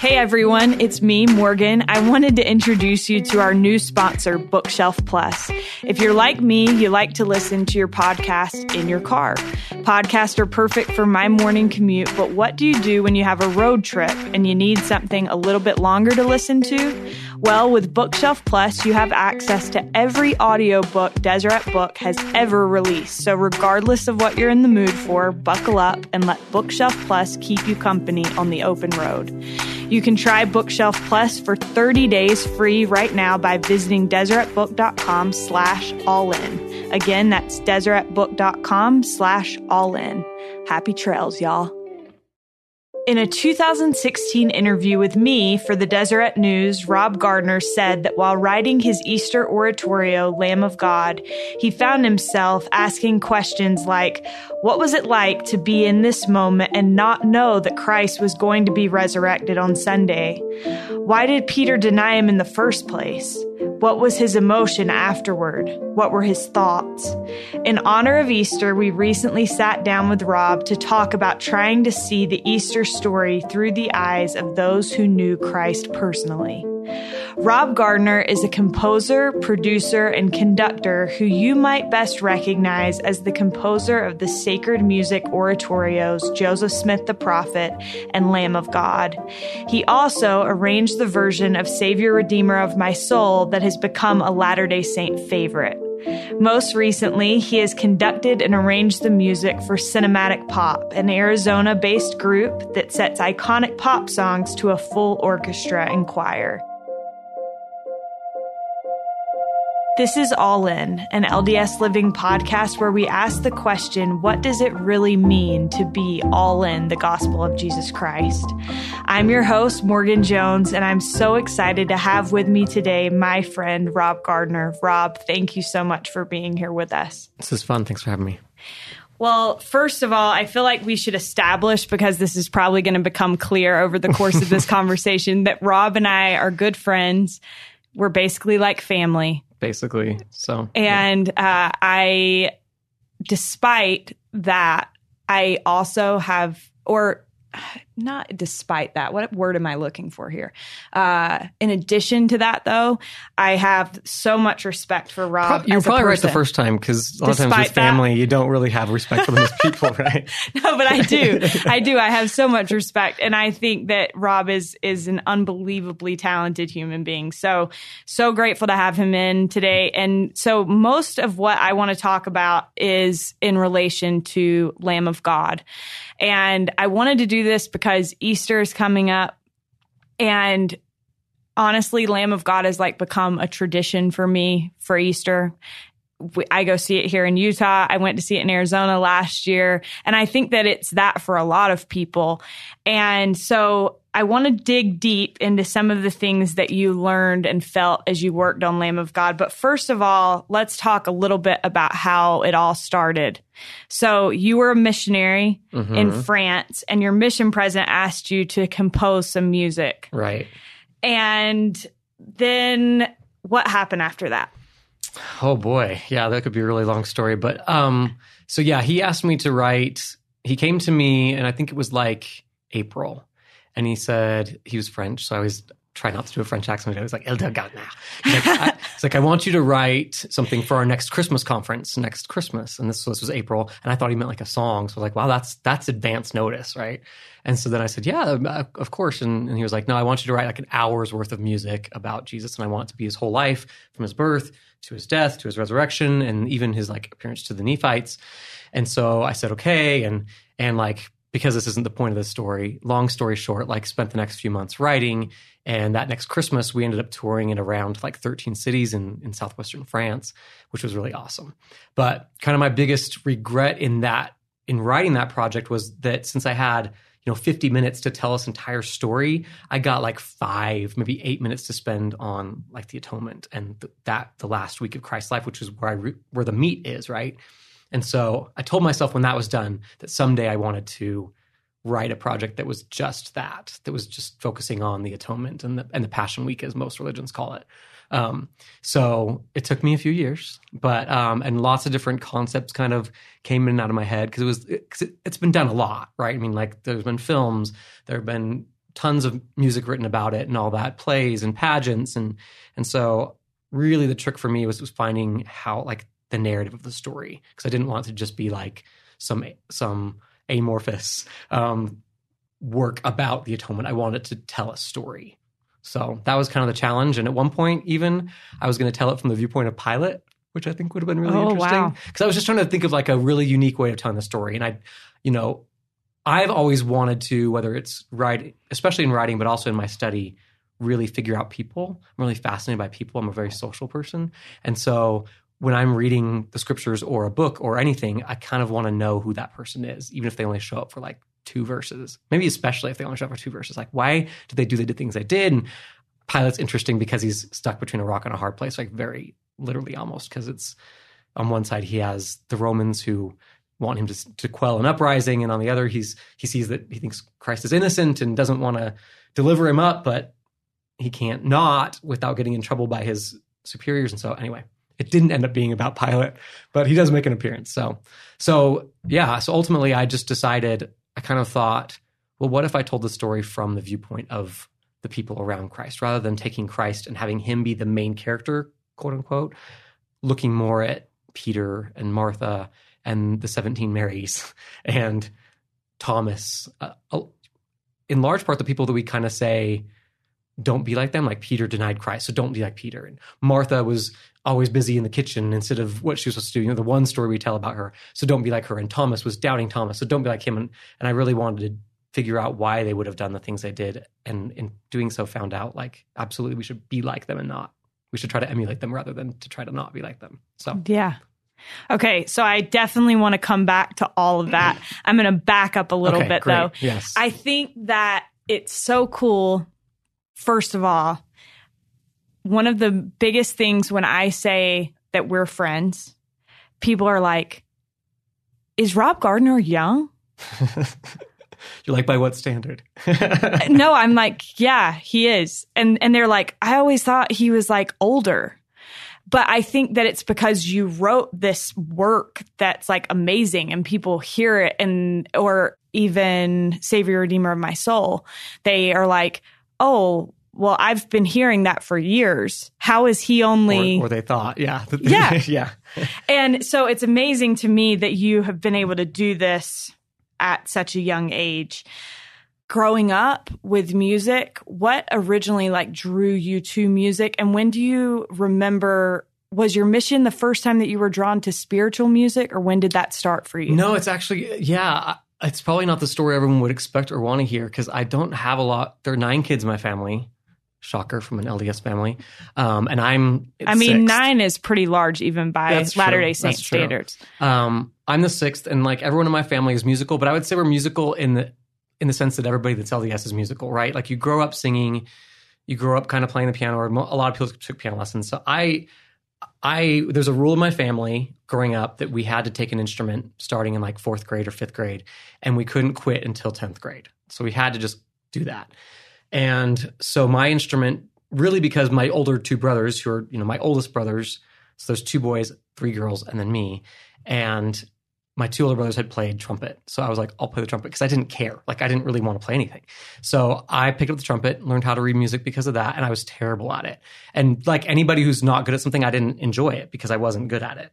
Hey everyone, it's me, Morgan. I wanted to introduce you to our new sponsor, Bookshelf Plus. If you're like me, you like to listen to your podcast in your car. Podcasts are perfect for my morning commute, but what do you do when you have a road trip and you need something a little bit longer to listen to? Well, with Bookshelf Plus, you have access to every audiobook Deseret Book has ever released. So, regardless of what you're in the mood for, buckle up and let Bookshelf Plus keep you company on the open road. You can try Bookshelf Plus for 30 days free right now by visiting deseretbook.com slash all in. Again, that's deseretbook.com slash all in. Happy trails, y'all. In a 2016 interview with me for the Deseret News, Rob Gardner said that while writing his Easter oratorio, Lamb of God, he found himself asking questions like, What was it like to be in this moment and not know that Christ was going to be resurrected on Sunday? Why did Peter deny him in the first place? What was his emotion afterward? What were his thoughts? In honor of Easter, we recently sat down with Rob to talk about trying to see the Easter story through the eyes of those who knew Christ personally. Rob Gardner is a composer, producer, and conductor who you might best recognize as the composer of the sacred music oratorios Joseph Smith the Prophet and Lamb of God. He also arranged the version of Savior Redeemer of My Soul that has become a Latter day Saint favorite. Most recently, he has conducted and arranged the music for Cinematic Pop, an Arizona based group that sets iconic pop songs to a full orchestra and choir. This is All In, an LDS Living podcast where we ask the question what does it really mean to be all in the gospel of Jesus Christ? I'm your host, Morgan Jones, and I'm so excited to have with me today my friend, Rob Gardner. Rob, thank you so much for being here with us. This is fun. Thanks for having me. Well, first of all, I feel like we should establish, because this is probably going to become clear over the course of this conversation, that Rob and I are good friends. We're basically like family basically. So, and yeah. uh, I, despite that, I also have, or not despite that. What word am I looking for here? Uh, in addition to that, though, I have so much respect for Rob. You're probably right the first time because a lot of times with family, that, you don't really have respect for them as people, right? no, but I do. I do. I have so much respect, and I think that Rob is is an unbelievably talented human being. So so grateful to have him in today. And so most of what I want to talk about is in relation to Lamb of God, and I wanted to do this because Easter is coming up and honestly, Lamb of God has like become a tradition for me for Easter. I go see it here in Utah. I went to see it in Arizona last year. And I think that it's that for a lot of people. And so I want to dig deep into some of the things that you learned and felt as you worked on Lamb of God. But first of all, let's talk a little bit about how it all started. So you were a missionary mm-hmm. in France and your mission president asked you to compose some music. Right. And then what happened after that? Oh boy. Yeah, that could be a really long story. But um, so yeah, he asked me to write. He came to me, and I think it was like April, and he said he was French, so I was try not to do a French accent. I was like, El Dagana. Like, I, it's like, I want you to write something for our next Christmas conference next Christmas. And this, this was April. And I thought he meant like a song. So I was like, wow, that's, that's advance notice, right? And so then I said, yeah, uh, of course. And, and he was like, no, I want you to write like an hour's worth of music about Jesus. And I want it to be his whole life from his birth to his death, to his resurrection, and even his like appearance to the Nephites. And so I said, okay. And, and like, because this isn't the point of the story, long story short, like spent the next few months writing. And that next Christmas, we ended up touring in around like 13 cities in, in southwestern France, which was really awesome. But kind of my biggest regret in that, in writing that project was that since I had you know 50 minutes to tell this entire story i got like five maybe eight minutes to spend on like the atonement and th- that the last week of christ's life which is where i re- where the meat is right and so i told myself when that was done that someday i wanted to write a project that was just that that was just focusing on the atonement and the, and the passion week as most religions call it um, so it took me a few years, but um, and lots of different concepts kind of came in and out of my head because it was it, has been done a lot, right? I mean, like there's been films, there have been tons of music written about it and all that, plays and pageants and and so really the trick for me was was finding how like the narrative of the story because I didn't want it to just be like some some amorphous um, work about the atonement. I wanted to tell a story. So that was kind of the challenge. And at one point, even I was going to tell it from the viewpoint of Pilate, which I think would have been really Oh, interesting. wow. Because I was just trying to think of like a really unique way of telling the story. And I, you know, I've always wanted to, whether it's writing, especially in writing, but also in my study, really figure out people. I'm really fascinated by people. I'm a very social person. And so when I'm reading the scriptures or a book or anything, I kind of want to know who that person is, even if they only show up for like two verses. Maybe especially if they only show up for two verses. Like, why did they do the things they did? And Pilate's interesting because he's stuck between a rock and a hard place, like very literally almost, because it's on one side he has the Romans who want him to, to quell an uprising, and on the other he's he sees that he thinks Christ is innocent and doesn't want to deliver him up, but he can't not without getting in trouble by his superiors. And so anyway, it didn't end up being about Pilate, but he does make an appearance. So so yeah, so ultimately I just decided I kind of thought, well, what if I told the story from the viewpoint of the people around Christ rather than taking Christ and having him be the main character, quote unquote, looking more at Peter and Martha and the 17 Marys and Thomas. Uh, in large part, the people that we kind of say, don't be like them, like Peter denied Christ, so don't be like Peter. And Martha was always busy in the kitchen instead of what she was supposed to do. You know, the one story we tell about her, so don't be like her. And Thomas was doubting Thomas, so don't be like him. And, and I really wanted to figure out why they would have done the things they did. And in doing so, found out like absolutely we should be like them and not. We should try to emulate them rather than to try to not be like them. So Yeah. Okay, so I definitely want to come back to all of that. I'm going to back up a little okay, bit great. though. Yes. I think that it's so cool. First of all, one of the biggest things when I say that we're friends, people are like, is Rob Gardner young? You're like by what standard? no, I'm like, yeah, he is. And and they're like, I always thought he was like older. But I think that it's because you wrote this work that's like amazing and people hear it and or even Savior Redeemer of my soul, they are like, "Oh, well, I've been hearing that for years. How is he only or, or they thought, yeah, Yeah. yeah. and so it's amazing to me that you have been able to do this at such a young age. Growing up with music, what originally like drew you to music and when do you remember was your mission the first time that you were drawn to spiritual music or when did that start for you? No, it's actually yeah. It's probably not the story everyone would expect or want to hear because I don't have a lot. There are nine kids in my family. Shocker from an LDS family, um, and I'm. I mean, sixth. 9 is pretty large even by Latter-day Saint standards. Um, I'm the sixth, and like everyone in my family is musical, but I would say we're musical in the in the sense that everybody that's LDS is musical, right? Like you grow up singing, you grow up kind of playing the piano, or a lot of people took piano lessons. So I, I there's a rule in my family growing up that we had to take an instrument starting in like fourth grade or fifth grade, and we couldn't quit until tenth grade. So we had to just do that. And so my instrument, really because my older two brothers, who are you know my oldest brothers, so there's two boys, three girls, and then me, and my two older brothers had played trumpet. So I was like, I'll play the trumpet because I didn't care. Like I didn't really want to play anything. So I picked up the trumpet, learned how to read music because of that, and I was terrible at it. And like anybody who's not good at something, I didn't enjoy it because I wasn't good at it.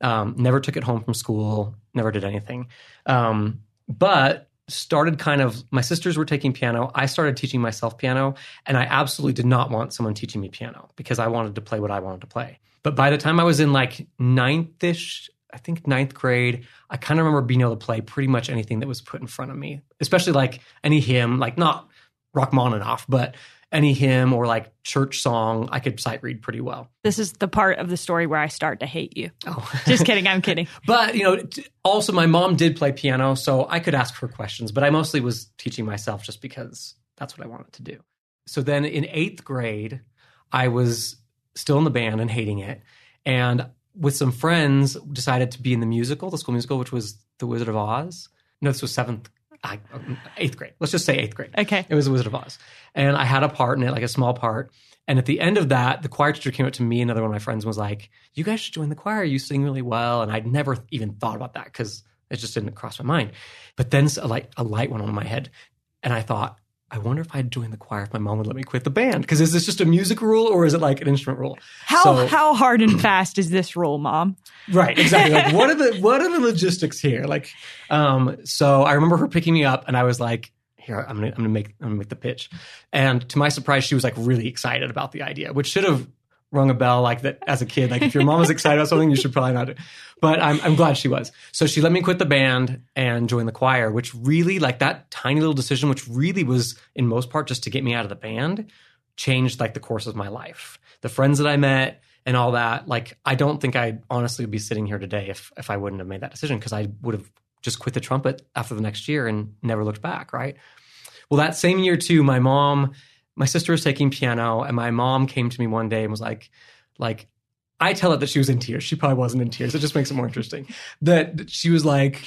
Um, never took it home from school, never did anything. Um, but started kind of my sisters were taking piano. I started teaching myself piano, and I absolutely did not want someone teaching me piano because I wanted to play what I wanted to play. But by the time I was in like ninth ish, I think ninth grade, I kind of remember being able to play pretty much anything that was put in front of me, especially like any hymn, like not Rachmaninoff, but any hymn or like church song, I could sight read pretty well. This is the part of the story where I start to hate you. Oh, Just kidding, I'm kidding. But you know, also my mom did play piano, so I could ask her questions. But I mostly was teaching myself just because that's what I wanted to do. So then in eighth grade, I was still in the band and hating it, and with some friends decided to be in the musical, the school musical, which was The Wizard of Oz. No, this was seventh, I, eighth grade. Let's just say eighth grade. Okay. It was The Wizard of Oz. And I had a part in it, like a small part. And at the end of that, the choir teacher came up to me, another one of my friends, and was like, You guys should join the choir. You sing really well. And I'd never even thought about that because it just didn't cross my mind. But then a light, a light went on in my head. And I thought, I wonder if I'd join the choir if my mom would let me quit the band. Because is this just a music rule or is it like an instrument rule? How So- how hard and fast is this rule, Mom? Right, exactly. Like, what are the what are the logistics here? Like, um, so I remember her picking me up, and I was like, "Here, I'm gonna, I'm gonna make, I'm gonna make the pitch." And to my surprise, she was like really excited about the idea, which should have rung a bell like that as a kid. Like, if your mom was excited about something, you should probably not. Do. But I'm, I'm glad she was. So she let me quit the band and join the choir, which really, like that tiny little decision, which really was in most part just to get me out of the band, changed like the course of my life. The friends that I met and all that, like I don't think I honestly would be sitting here today if if I wouldn't have made that decision because I would have just quit the trumpet after the next year and never looked back, right? Well, that same year too, my mom, my sister was taking piano, and my mom came to me one day and was like, like, I tell it that she was in tears. She probably wasn't in tears. It just makes it more interesting. That she was like,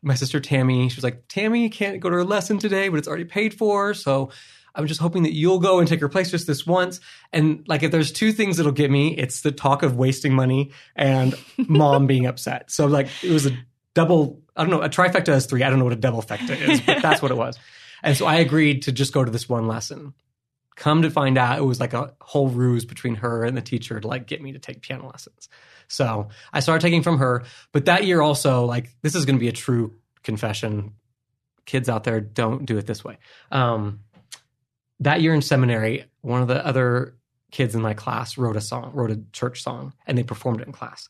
my sister Tammy, she was like, Tammy can't go to her lesson today, but it's already paid for. So I'm just hoping that you'll go and take her place just this once. And like, if there's two things that'll get me, it's the talk of wasting money and mom being upset. So like, it was a double, I don't know, a trifecta is three. I don't know what a double fecta is, but that's what it was. And so I agreed to just go to this one lesson. Come to find out, it was like a whole ruse between her and the teacher to like get me to take piano lessons. So I started taking from her. But that year also, like, this is going to be a true confession. Kids out there, don't do it this way. Um, that year in seminary, one of the other kids in my class wrote a song, wrote a church song, and they performed it in class.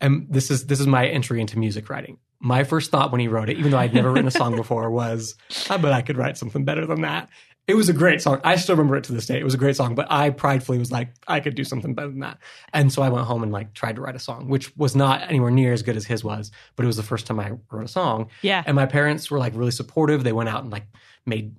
And this is this is my entry into music writing. My first thought when he wrote it, even though I'd never written a song before, was, I bet I could write something better than that. It was a great song. I still remember it to this day. It was a great song, but I pridefully was like, I could do something better than that. And so I went home and like tried to write a song, which was not anywhere near as good as his was, but it was the first time I wrote a song. Yeah. And my parents were like really supportive. They went out and like made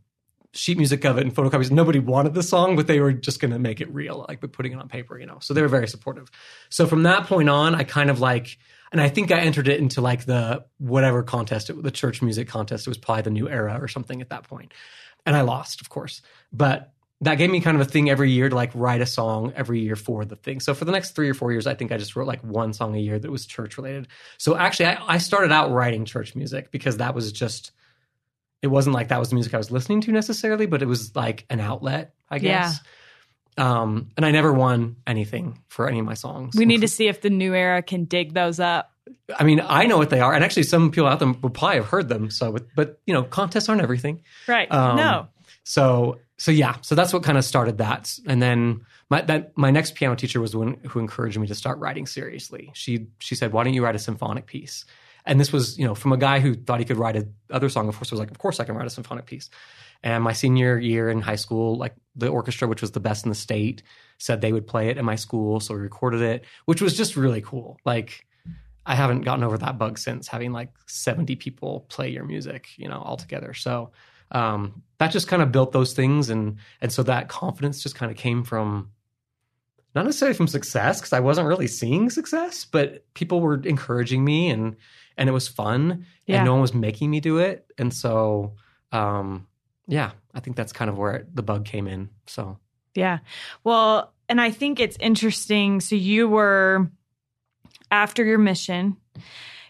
sheet music of it and photocopies. Nobody wanted the song, but they were just going to make it real, like by putting it on paper, you know. So they were very supportive. So from that point on, I kind of like, and I think I entered it into like the whatever contest, it, the church music contest. It was probably the new era or something at that point, and I lost, of course. But that gave me kind of a thing every year to like write a song every year for the thing. So for the next three or four years, I think I just wrote like one song a year that was church related. So actually, I, I started out writing church music because that was just it wasn't like that was the music I was listening to necessarily, but it was like an outlet, I guess. Yeah. Um, and I never won anything for any of my songs. We need to see if the new era can dig those up. I mean, I know what they are, and actually, some people out there will probably have heard them. So, but, but you know, contests aren't everything. Right. Um, no. So, so yeah, so that's what kind of started that. And then my that my next piano teacher was the one who encouraged me to start writing seriously. She she said, "Why don't you write a symphonic piece?" And this was, you know, from a guy who thought he could write a other song. Of course, I was like, "Of course, I can write a symphonic piece." And my senior year in high school, like the orchestra, which was the best in the state, said they would play it at my school, so we recorded it, which was just really cool. Like. I haven't gotten over that bug since having like 70 people play your music, you know, all together. So um, that just kind of built those things, and and so that confidence just kind of came from not necessarily from success because I wasn't really seeing success, but people were encouraging me, and and it was fun, Yeah. and no one was making me do it, and so um, yeah, I think that's kind of where the bug came in. So Yeah. Well, and I think it's interesting. So you were after your mission,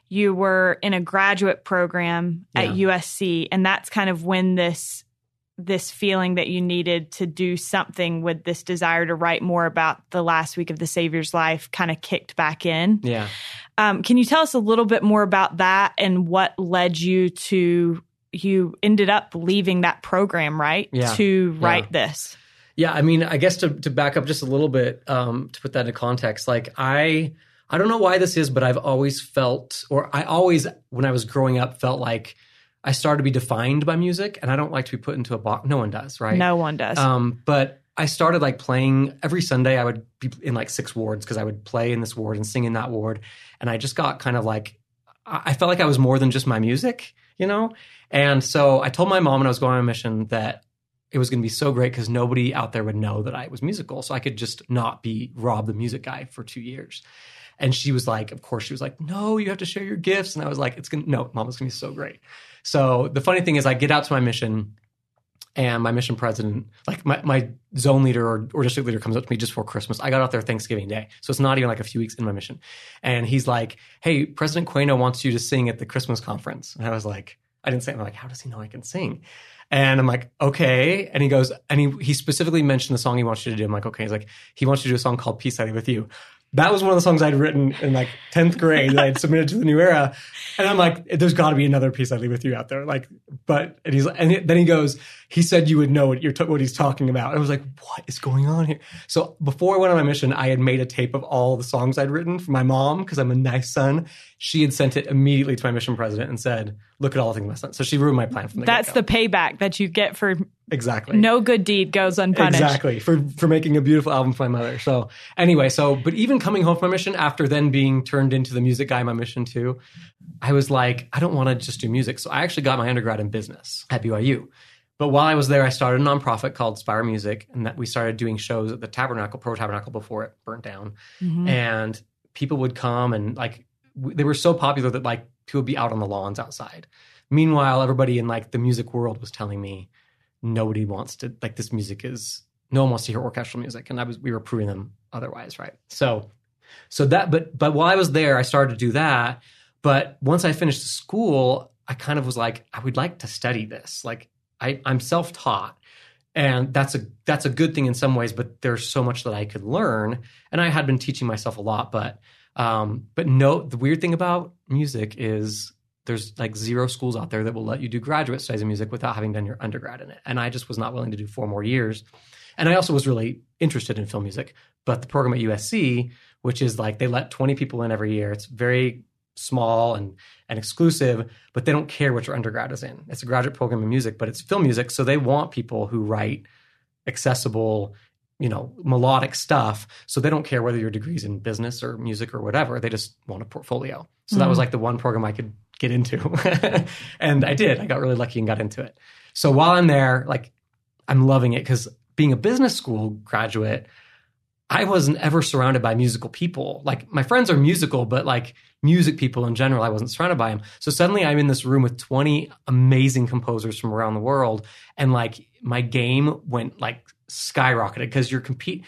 you were in a graduate program at USC, and that's kind of when this this feeling that you needed to do something with this desire to write more about the last week of the Savior's life kind of kicked back in. yeah, Um, can you tell us a little bit more about that and what led you to you ended up leaving that program, right? Yeah. To Yeah. write this. Yeah, I mean, I guess to to back up just a little bit, um, to put that into context, like I I don't know why this is, but I've always felt, or I always, when I was growing up, felt like I started to be defined by music, and I don't like to be put into a box. No one does, right? No one does. Um, but I started like playing every Sunday. I would be in like six wards because I would play in this ward and sing in that ward, and I just got kind of like I I felt like I was more than just my music, you know. And so I told my mom when I was going on a mission that it was going to be so great because nobody out there would know that I was musical, so I could just not be Rob the music guy for two years. And she was like, of course, she was like, no, you have to share your gifts. And I was like, it's gonna no, mom, it's gonna be so great. So the funny thing is, I get out to my mission, and my mission president, like my, my zone leader or, or district leader comes up to me just for Christmas. I got out there Thanksgiving Day. So it's not even like a few weeks in my mission. And he's like, Hey, President Queno wants you to sing at the Christmas conference. And I was like, I didn't say. I'm like, how does he know I can sing? And I'm like, okay. And he goes, and he he specifically mentioned the song he wants you to do. I'm like, okay. He's like, he wants you to do a song called Peace I Leave with You. That was one of the songs I'd written in like 10th grade that I'd submitted to the new era. And I'm like, there's got to be another piece I leave with you out there. Like, but, and he's, and then he goes, he said you would know what you're, what he's talking about. I was like, what is going on here? So before I went on my mission, I had made a tape of all the songs I'd written for my mom because I'm a nice son. She had sent it immediately to my mission president and said, look at all the things my son. So she ruined my plan from the That's get-go. the payback that you get for exactly no good deed goes unpunished. Exactly for for making a beautiful album for my mother. So anyway, so but even coming home from my mission after then being turned into the music guy, my mission too, I was like, I don't want to just do music. So I actually got my undergrad in business at BYU. But while I was there, I started a nonprofit called Spire Music, and that we started doing shows at the Tabernacle, Provo Tabernacle, before it burnt down. Mm-hmm. And people would come, and like they were so popular that like people would be out on the lawns outside. Meanwhile, everybody in like the music world was telling me nobody wants to like this music is no one wants to hear orchestral music, and I was we were proving them otherwise, right? So, so that but but while I was there, I started to do that. But once I finished school, I kind of was like, I would like to study this. Like I, I'm self taught, and that's a that's a good thing in some ways. But there's so much that I could learn, and I had been teaching myself a lot. But um, but no, the weird thing about music is there's like zero schools out there that will let you do graduate studies in music without having done your undergrad in it. And I just was not willing to do four more years. And I also was really interested in film music. But the program at USC, which is like they let 20 people in every year, it's very small and and exclusive, but they don't care what your undergrad is in. It's a graduate program in music, but it's film music, so they want people who write accessible, you know, melodic stuff. So they don't care whether your degree's in business or music or whatever. They just want a portfolio. So that was mm-hmm. like the one program I could get into. and I did. I got really lucky and got into it. So while I'm there, like I'm loving it because being a business school graduate, I wasn't ever surrounded by musical people. Like my friends are musical, but like music people in general, I wasn't surrounded by them. So suddenly I'm in this room with 20 amazing composers from around the world. And like my game went like skyrocketed because you're compete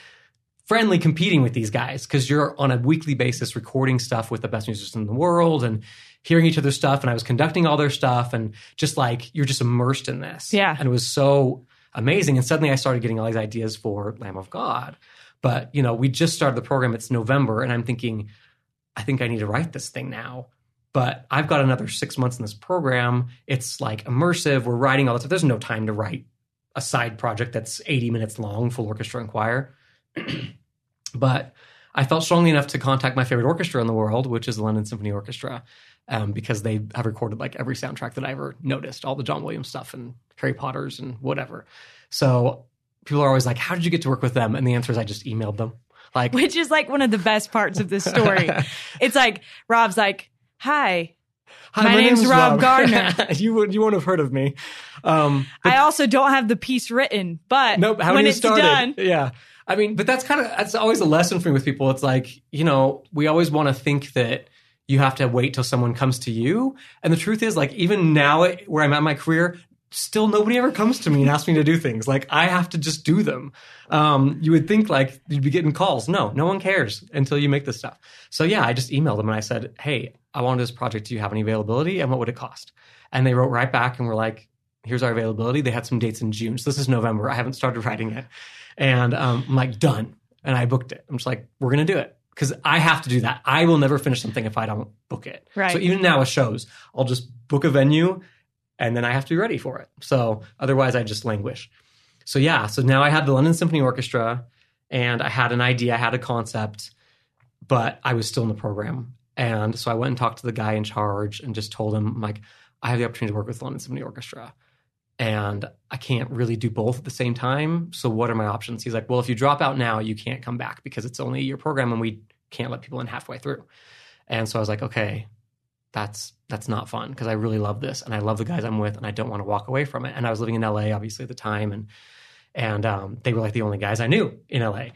friendly competing with these guys because you're on a weekly basis recording stuff with the best musicians in the world and hearing each other's stuff. And I was conducting all their stuff and just like you're just immersed in this. Yeah. And it was so amazing. And suddenly I started getting all these ideas for Lamb of God. But you know, we just started the program. It's November, and I'm thinking, I think I need to write this thing now. But I've got another six months in this program. It's like immersive. We're writing all the stuff. There's no time to write a side project that's 80 minutes long, full orchestra and choir. but I felt strongly enough to contact my favorite orchestra in the world, which is the London Symphony Orchestra, um, because they have recorded like every soundtrack that I ever noticed, all the John Williams stuff and Harry Potter's and whatever. So people are always like, "How did you get to work with them?" And the answer is, I just emailed them. Like, Which is like one of the best parts of this story. it's like Rob's like, "Hi, Hi, My name's Rob Gardner. you would you won't have heard of me. Um, I also don't have the piece written, but Nope. How when it's start done. Yeah. I mean, but that's kind of that's always a lesson for me with people. It's like you know we always want to think that you have to wait till someone comes to you, and the truth is, like even now where I'm at my career, still nobody ever comes to me and asks me to do things. Like I have to just do them. Um, you would think like you'd be getting calls. No, no one cares until you make this stuff. So yeah, I just emailed them and I said, hey, I want this project. Do you have any availability? And what would it cost? And they wrote right back and were like, here's our availability. They had some dates in June. So this is November. I haven't started writing yet. And um, I'm like, done. And I booked it. I'm just like, we're going to do it. Because I have to do that. I will never finish something if I don't book it. Right. So even now with shows, I'll just book a venue and then I have to be ready for it. So otherwise, I just languish. So yeah, so now I had the London Symphony Orchestra and I had an idea, I had a concept, but I was still in the program. And so I went and talked to the guy in charge and just told him, I'm like, I have the opportunity to work with the London Symphony Orchestra. And I can't really do both at the same time. So what are my options? He's like, Well, if you drop out now, you can't come back because it's only year program and we can't let people in halfway through. And so I was like, okay, that's that's not fun because I really love this and I love the guys I'm with and I don't want to walk away from it. And I was living in LA obviously at the time and and um, they were like the only guys I knew in LA.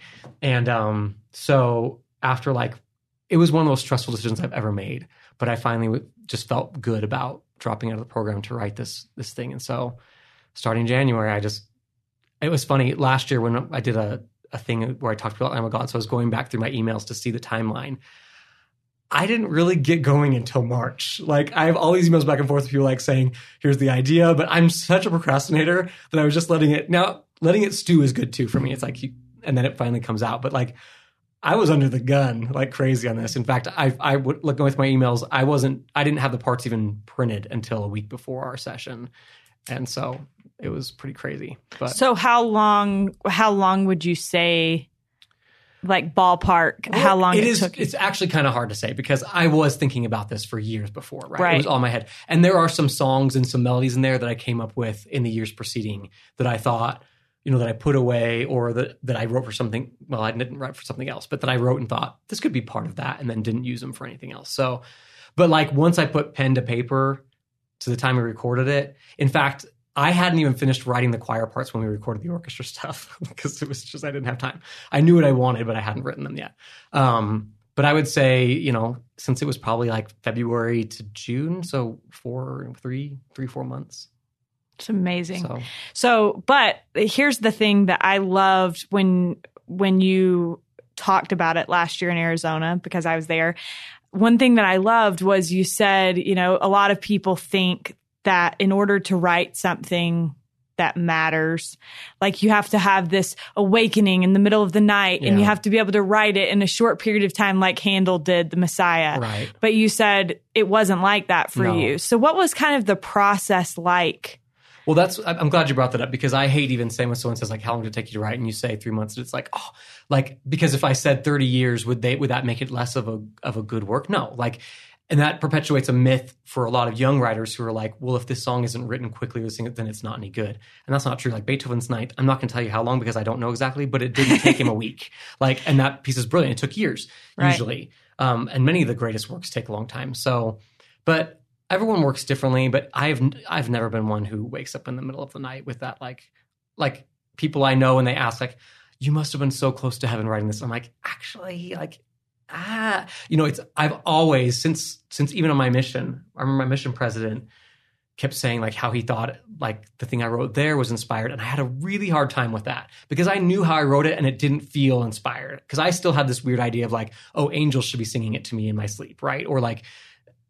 And um, so after like it was one of the most stressful decisions I've ever made, but I finally just felt good about dropping out of the program to write this this thing. And so starting January, I just it was funny last year when I did a a thing where I talked about God. So I was going back through my emails to see the timeline. I didn't really get going until March. Like I have all these emails back and forth with people like saying, here's the idea, but I'm such a procrastinator that I was just letting it now letting it stew is good too for me. It's like and then it finally comes out. But like I was under the gun like crazy on this. In fact, I I would look with my emails, I wasn't I didn't have the parts even printed until a week before our session. And so it was pretty crazy. But So how long how long would you say like ballpark how long it it, is took it's actually kind of hard to say because i was thinking about this for years before right? Right. it was all in my head and there are some songs and some melodies in there that i came up with in the years preceding that i thought you know that i put away or that, that i wrote for something well i didn't write for something else but that i wrote and thought this could be part of that and then didn't use them for anything else so but like once i put pen to paper to the time we recorded it in fact I hadn't even finished writing the choir parts when we recorded the orchestra stuff because it was just I didn't have time. I knew what I wanted, but I hadn't written them yet. Um, but I would say, you know, since it was probably like February to June, so four, three, three, four months. it's amazing. So So, but here's the thing that I loved when when you talked about it last year in Arizona because I was there. One thing that I loved was you said, you know, a lot of people think that in order to write something that matters, like you have to have this awakening in the middle of the night and you have to be able to write it in a short period of time like Handel did the Messiah. right. But you said it wasn't like that for No. you. So what was kind of the process like? Well, that's I'm glad you brought that up because I hate even saying when someone says like how long did it take you to write and you say three months. It's like oh, like because if I said 30 years, would they would that make it less of a of a good work? No, like. And that perpetuates a myth for a lot of young writers who are like, well, if this song isn't written quickly, then it's not any good. And that's not true. Like Beethoven's Ninth, I'm not going to tell you how long because I don't know exactly, but it didn't take him a week. Like, and that piece is brilliant. It took years Right. usually. Um, and many of the greatest works take a long time. So, but everyone works differently. But I've I've never been one who wakes up in the middle of the night with that like like people I know and they ask like, you must have been so close to heaven writing this. I'm like, actually, like ah, you know, it's I've always since since even on my mission, I remember my mission president kept saying like how he thought like the thing I wrote there was inspired, and I had a really hard time with that because I knew how I wrote it and it didn't feel inspired because I still had this weird idea of like, oh, angels should be singing it to me in my sleep, right? Or like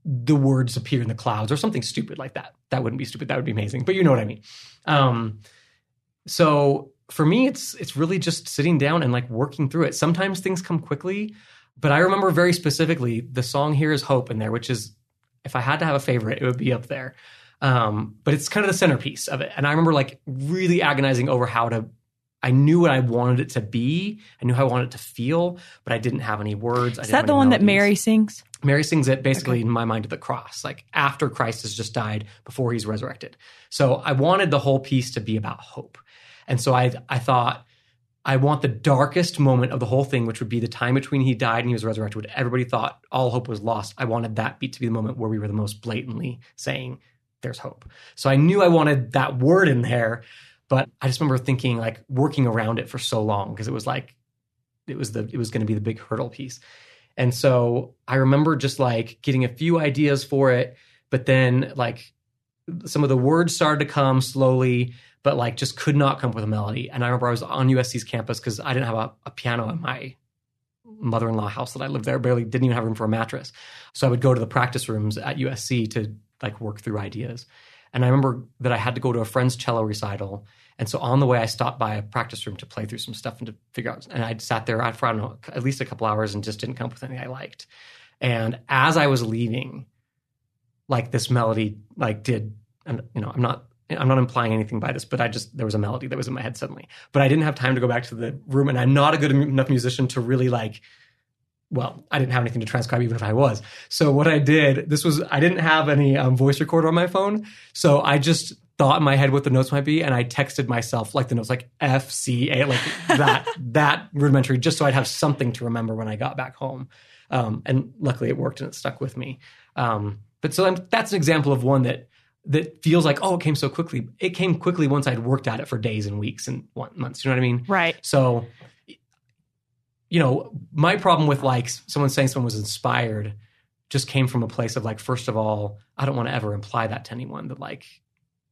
the words appear in the clouds or something stupid like that. That wouldn't be stupid. That would be amazing. But you know what I mean. Um, so for me, it's it's really just sitting down and like working through it. Sometimes things come quickly, but I remember very specifically the song "Here Is Hope" in there, which is if I had to have a favorite, it would be up there. Um, but it's kind of the centerpiece of it, and I remember like really agonizing over how to. I knew what I wanted it to be. I knew how I wanted it to feel, but I didn't have any words. I Is didn't that the one that. Mary sings? Mary sings it basically in my mind to the cross, like after Christ has just died, before he's resurrected. So I wanted the whole piece to be about hope. And so I I thought I want the darkest moment of the whole thing, which would be the time between he died and he was resurrected, when everybody thought all hope was lost. I wanted that beat to be the moment where we were the most blatantly saying there's hope. So I knew I wanted that word in there, but I just remember thinking like working around it for so long because it was like it was the it was going to be the big hurdle piece. And so I remember just like getting a few ideas for it, but then like some of the words started to come slowly, but like just could not come up with a melody. And I remember I was on USC's campus because I didn't have a, a piano in my mother-in-law house that I lived there. Barely didn't even have room for a mattress. So I would go to the practice rooms at USC to like work through ideas. And I remember that I had to go to a friend's cello recital. And so on the way, I stopped by a practice room to play through some stuff and to figure out. And I'd sat there for, I don't know, at least a couple hours and just didn't come up with anything I liked. And as I was leaving, like this melody, like did, and you know, I'm not, I'm not implying anything by this, but I just, there was a melody that was in my head suddenly. But I didn't have time to go back to the room. And I'm not a good enough musician to really like, well, I didn't have anything to transcribe, even if I was. So what I did, this was, I didn't have any um, voice recorder on my phone. So I just thought in my head what the notes might be. And I texted myself like the notes, like F, C, A, like that, that rudimentary, just so I'd have something to remember when I got back home. Um, and luckily it worked and it stuck with me. Um, but so I'm, that's an example of one that, that feels like, oh, it came so quickly. It came quickly once I'd worked at it for days and weeks and months. You know what I mean? Right. So, you know, my problem with like someone saying someone was inspired just came from a place of like, first of all, I don't want to ever imply that to anyone that like,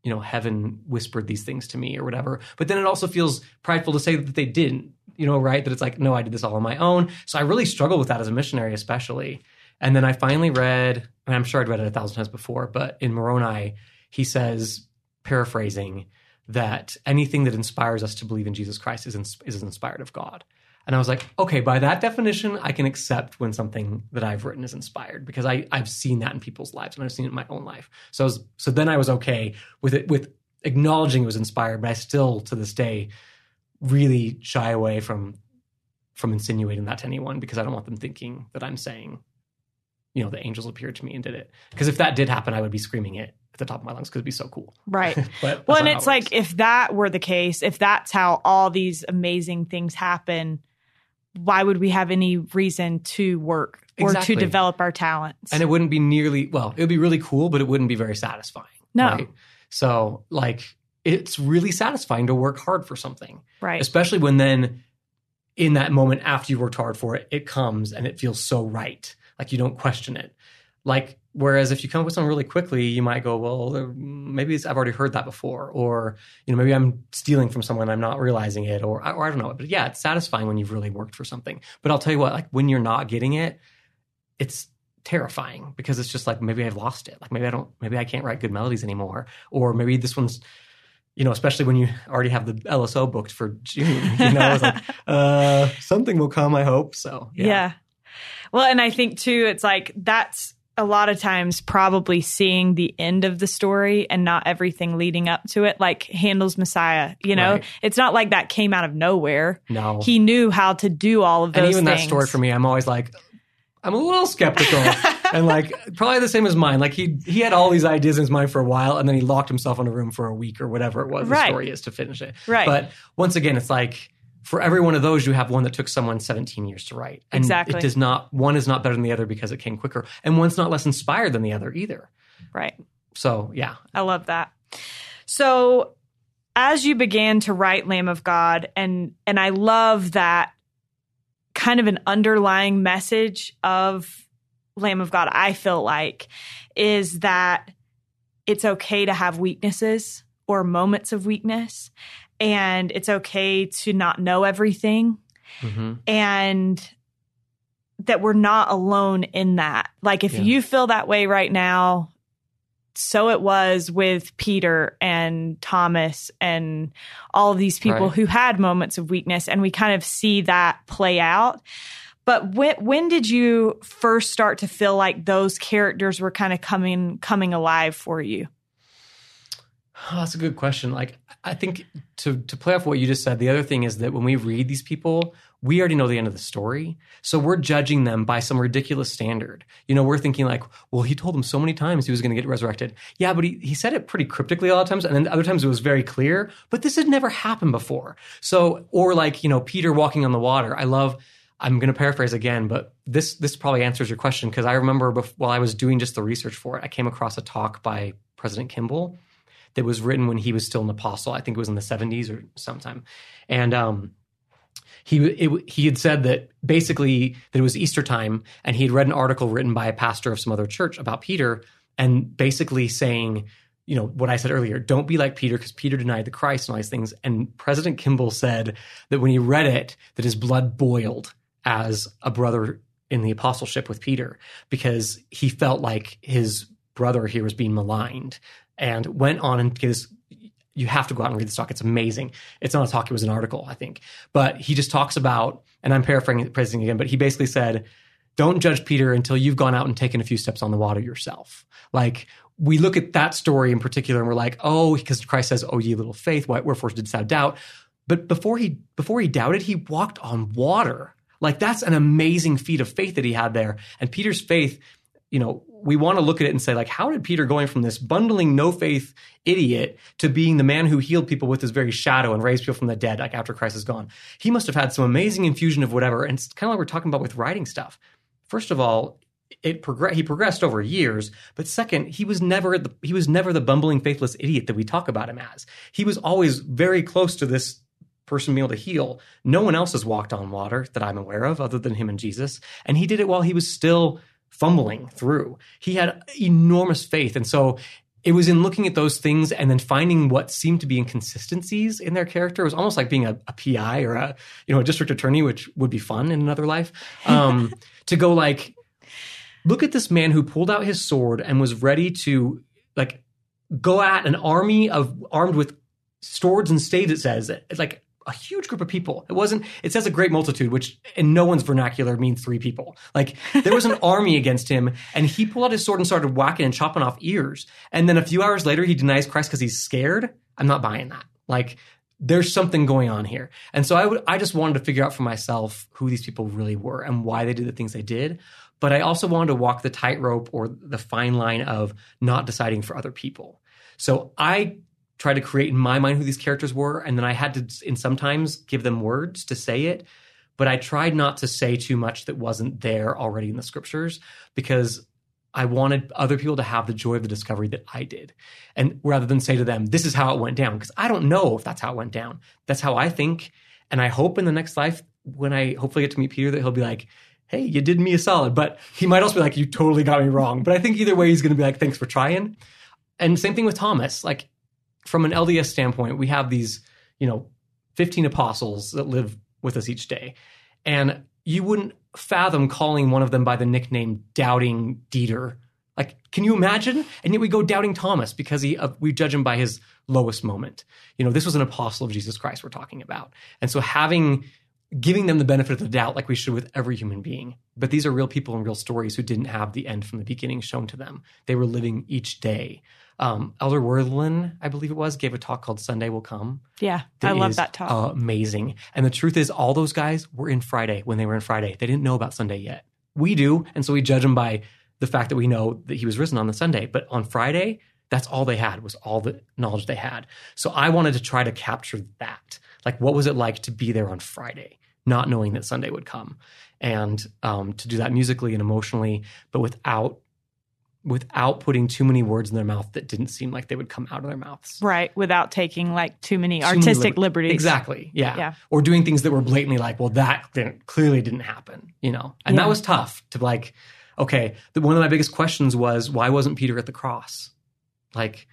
you know, heaven whispered these things to me or whatever. But then it also feels prideful to say that they didn't, you know, right? That it's like, no, I did this all on my own. So I really struggle with that as a missionary, especially. And then I finally read, and I'm sure I'd read it a thousand times before, but in Moroni, he says, paraphrasing, that anything that inspires us to believe in Jesus Christ is, ins- is inspired of God. And I was like, okay, by that definition, I can accept when something that I've written is inspired because I, I've seen that in people's lives and I've seen it in my own life. So I was, so then I was okay with it, with acknowledging it was inspired, but I still to this day really shy away from from insinuating that to anyone because I don't want them thinking that I'm saying, you know, the angels appeared to me and did it. Because if that did happen, I would be screaming it at the top of my lungs because it'd be so cool. Right. but well, and it's it like if that were the case, if that's how all these amazing things happen, why would we have any reason to work or Exactly. to develop our talents? and it wouldn't be nearly well, it would be really cool, but it wouldn't be very satisfying. No. Right? So like it's really satisfying to work hard for something. right. especially when then in that moment after you worked hard for it it comes and it feels so right like you don't question it like whereas if you come up with something really quickly you might go well maybe i've already heard that before or you know maybe i'm stealing from someone i'm not realizing it or, or i don't know but yeah it's satisfying when you've really worked for something but i'll tell you what like when you're not getting it it's terrifying because it's just like maybe i've lost it like maybe i don't maybe i can't write good melodies anymore or maybe this one's you know, especially when you already have the LSO booked for June, you know, like, uh, something will come, I hope. So, yeah. yeah. Well, and I think too, it's like that's a lot of times probably seeing the end of the story and not everything leading up to it, like Handel's Messiah. You know, Right. it's not like that came out of nowhere. No. He knew how to do all of those and even things. that story for me, I'm always like, I'm a little skeptical. and like, probably the same as mine. Like, he he had all these ideas in his mind for a while, and then he locked himself in a room for a week or whatever it was Right. the story is to finish it. Right. But once again, it's like, for every one of those, you have one that took someone 17 years to write. And Exactly. it does not, one is not better than the other because it came quicker. And one's not less inspired than the other either. Right. So, yeah. I love that. So as you began to write Lamb of God and and I love that kind of an underlying message of Lamb of God I feel like is that it's okay to have weaknesses or moments of weakness and it's okay to not know everything hmm and that we're not alone in that. Like if Yeah. you feel that way right now, so it was with Peter and Thomas and all of these people Right. who had moments of weakness and we kind of see that play out. But when when did you first start to feel like those characters were kind of coming coming alive for you? Oh, that's a good question. Like, I think to to play off what you just said, the other thing is that when we read these people, we already know the end of the story, so we're judging them by some ridiculous standard. You know, we're thinking like, well, he told them so many times he was going to get resurrected. Yeah, but he he said it pretty cryptically a lot of times, and then other times it was very clear. But this had never happened before. So, or like you know, Peter walking on the water. I love. I'm going to paraphrase again, but this this probably answers your question because I remember bef- while I was doing just the research for it, I came across a talk by President Kimball that was written when he was still an apostle. I think it was in the 70s or sometime. And um, he it, he had said that basically that it was Easter time, and he had read an article written by a pastor of some other church about Peter, and basically saying, you know, what I said earlier, don't be like Peter because Peter denied the Christ and all these things. And President Kimball said that when he read it, that his blood boiled as a brother in the apostleship with Peter because he felt like his brother here was being maligned and went on and this you have to go out and read this talk. It's amazing. It's not a talk, it was an article, I think. But he just talks about, and I'm paraphrasing again, but he basically said, don't judge Peter until you've gone out and taken a few steps on the water yourself. Like, we look at that story in particular and we're like, oh, because Christ says, oh, ye little faith, wherefore didst thou doubt? But before he before he doubted, he walked on water. Like that's an amazing feat of faith that he had there. And Peter's faith, you know, we want to look at it and say, like, how did Peter going from this bundling no faith idiot to being the man who healed people with his very shadow and raised people from the dead, like after Christ is gone? He must have had some amazing infusion of whatever. And it's kind of like we're talking about with writing stuff. First of all, it progress he progressed over years but second he was never the he was never the bumbling faithless idiot that we talk about him as he was always very close to this person being able to heal no one else has walked on water that i'm aware of other than him and jesus and he did it while he was still fumbling through he had enormous faith and so it was in looking at those things and then finding what seemed to be inconsistencies in their character. It was almost like being a, a PI or a you know a district attorney, which would be fun in another life. Um, to go like, look at this man who pulled out his sword and was ready to like go at an army of armed with swords and staves. It says like a huge group of people. It wasn't. It says a great multitude, which in no one's vernacular means three people. Like there was an army against him, and he pulled out his sword and started whacking and chopping off ears. And then a few hours later, he denies Christ because he's scared. I'm not buying that. Like there's something going on here. And so I would I just wanted to figure out for myself who these people really were and why they did the things they did. But I also wanted to walk the tightrope or the fine line of not deciding for other people. So I tried to create in my mind who these characters were, and then I had to in sometimes give them words to say it. But I tried not to say too much that wasn't there already in the scriptures because I wanted other people to have the joy of the discovery that I did. And rather than say to them, this is how it went down, because I don't know if that's how it went down. That's how I think. And I hope in the next life, when I hopefully get to meet Peter, that he'll be like, hey, you did me a solid. But he might also be like, you totally got me wrong. But I think either way, he's going to be like, thanks for trying. And same thing with Thomas. Like, from an LDS standpoint, we have these, you know, 15 apostles that live with us each day. And you wouldn't fathom calling one of them by the nickname Doubting Dieter. Like, can you imagine? And yet we go doubting Thomas because he uh, we judge him by his lowest moment. You know, this was an apostle of Jesus Christ we're talking about. And so having giving them the benefit of the doubt like we should with every human being. But these are real people and real stories who didn't have the end from the beginning shown to them. They were living each day. Um, Elder Wirthlin, I believe it was, gave a talk called Sunday Will Come. Yeah, I love that talk. Amazing. And the truth is, all those guys were in Friday when they were in Friday. They didn't know about Sunday yet. We do. And so we judge them by the fact that we know that he was risen on the Sunday. But on Friday, that's all they had was all the knowledge they had. So I wanted to try to capture that. Like, what was it like to be there on Friday, not knowing that Sunday would come? And um, to do that musically and emotionally, but without without putting too many words in their mouth that didn't seem like they would come out of their mouths. Right, without taking like too many too artistic many liberties. Exactly. Yeah. yeah. Or doing things that were blatantly like, well, that didn't, clearly didn't happen, you know. And yeah. that was tough to like, okay, the, one of my biggest questions was why wasn't Peter at the cross? Like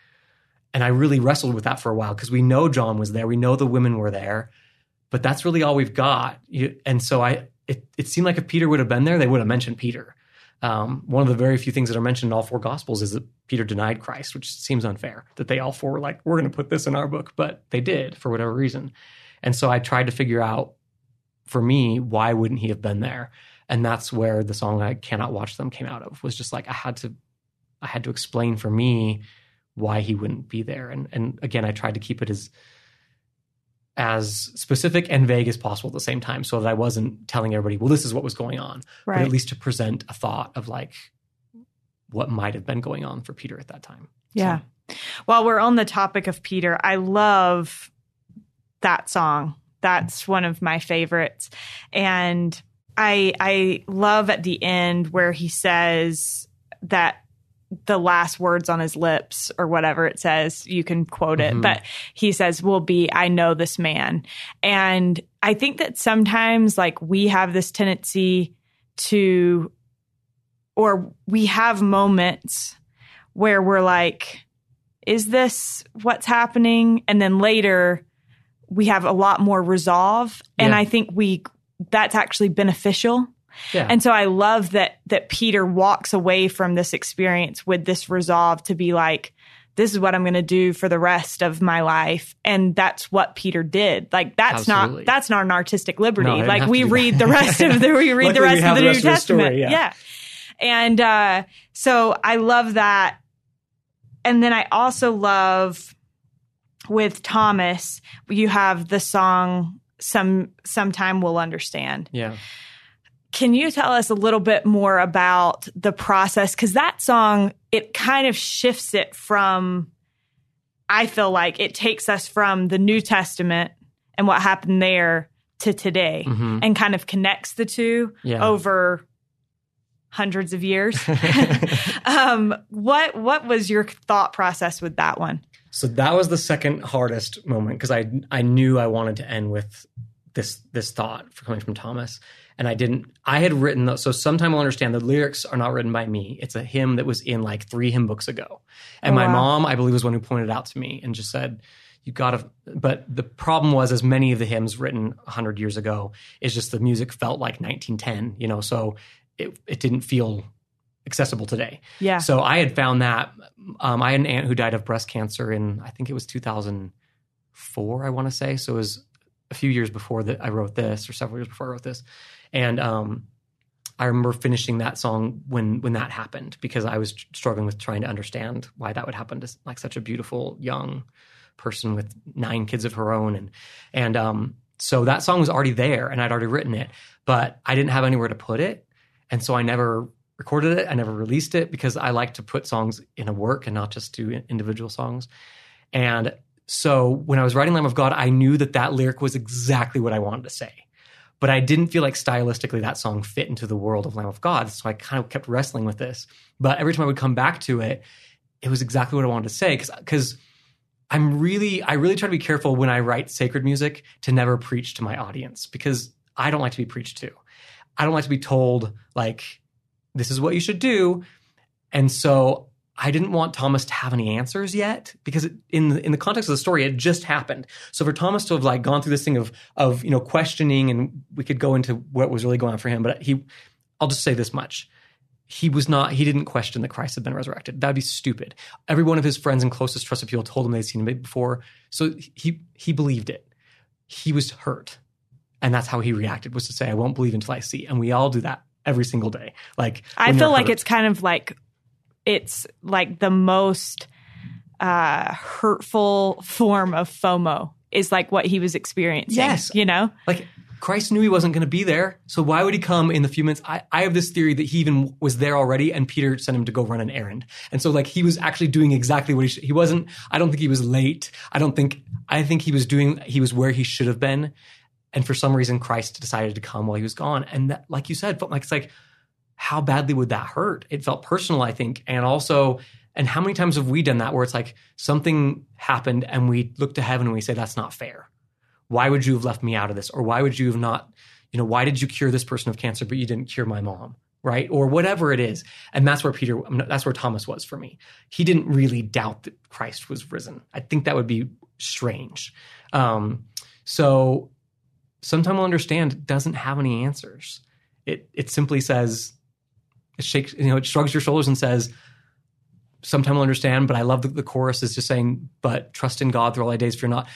and I really wrestled with that for a while because we know John was there, we know the women were there, but that's really all we've got. You, and so I it, it seemed like if Peter would have been there, they would have mentioned Peter um, one of the very few things that are mentioned in all four gospels is that Peter denied Christ, which seems unfair that they all four were like, we're going to put this in our book, but they did for whatever reason. And so I tried to figure out for me, why wouldn't he have been there? And that's where the song I cannot watch them came out of was just like, I had to, I had to explain for me why he wouldn't be there. And, and again, I tried to keep it as, as specific and vague as possible at the same time so that I wasn't telling everybody, well, this is what was going on, right. but at least to present a thought of like what might have been going on for Peter at that time. Yeah. So. While we're on the topic of Peter, I love that song. That's one of my favorites. And I I love at the end where he says that the last words on his lips or whatever it says you can quote it mm-hmm. but he says will be i know this man and i think that sometimes like we have this tendency to or we have moments where we're like is this what's happening and then later we have a lot more resolve and yeah. i think we that's actually beneficial yeah. And so I love that that Peter walks away from this experience with this resolve to be like this is what I'm going to do for the rest of my life and that's what Peter did. Like that's Absolutely. not that's not an artistic liberty. No, like we read the rest of the we read the rest of the, the New Testament. Story, yeah. yeah. And uh so I love that. And then I also love with Thomas, you have the song some sometime we'll understand. Yeah. Can you tell us a little bit more about the process? Because that song, it kind of shifts it from, I feel like it takes us from the New Testament and what happened there to today mm-hmm. and kind of connects the two yeah. over hundreds of years. um, what what was your thought process with that one? So that was the second hardest moment because I I knew I wanted to end with this this thought for coming from Thomas and I didn't. I had written those, so sometime I'll understand the lyrics are not written by me. It's a hymn that was in like three hymn books ago, and oh, my wow. mom, I believe, was one who pointed out to me and just said, "You got to." But the problem was, as many of the hymns written hundred years ago, is just the music felt like 1910. You know, so it it didn't feel accessible today. Yeah. So I had found that um, I had an aunt who died of breast cancer in I think it was 2004. I want to say so. It was a few years before that I wrote this, or several years before I wrote this, and um, I remember finishing that song when when that happened because I was struggling with trying to understand why that would happen to like such a beautiful young person with nine kids of her own, and and um, so that song was already there and I'd already written it, but I didn't have anywhere to put it, and so I never recorded it. I never released it because I like to put songs in a work and not just do individual songs. And so when I was writing Lamb of God, I knew that that lyric was exactly what I wanted to say. But I didn't feel like stylistically that song fit into the world of Lamb of God. So I kind of kept wrestling with this. But every time I would come back to it, it was exactly what I wanted to say. Because I'm really, I really try to be careful when I write sacred music to never preach to my audience because I don't like to be preached to. I don't like to be told, like, this is what you should do. And so I didn't want Thomas to have any answers yet because it, in the, in the context of the story, it just happened. So for Thomas to have like gone through this thing of of you know questioning, and we could go into what was really going on for him, but he, I'll just say this much: he was not he didn't question that Christ had been resurrected. That'd be stupid. Every one of his friends and closest trusted people told him they'd seen him before, so he he believed it. He was hurt, and that's how he reacted was to say, "I won't believe until I see." And we all do that every single day. Like I feel like hurt. it's kind of like it's like the most uh, hurtful form of FOMO is like what he was experiencing. Yes, you know, like Christ knew he wasn't going to be there, so why would he come in the few minutes? I, I have this theory that he even was there already, and Peter sent him to go run an errand, and so like he was actually doing exactly what he should. He wasn't. I don't think he was late. I don't think. I think he was doing. He was where he should have been, and for some reason Christ decided to come while he was gone. And that, like you said, like it's like how badly would that hurt? It felt personal, I think, and also. And how many times have we done that where it's like something happened and we look to heaven and we say, that's not fair. Why would you have left me out of this? Or why would you have not, you know, why did you cure this person of cancer, but you didn't cure my mom? Right. Or whatever it is. And that's where Peter, that's where Thomas was for me. He didn't really doubt that Christ was risen. I think that would be strange. Um, so sometime we'll understand doesn't have any answers. It it simply says it shakes you know it shrugs your shoulders and says sometime we'll understand. But I love the, the chorus is just saying, but trust in God through all thy days. If you're not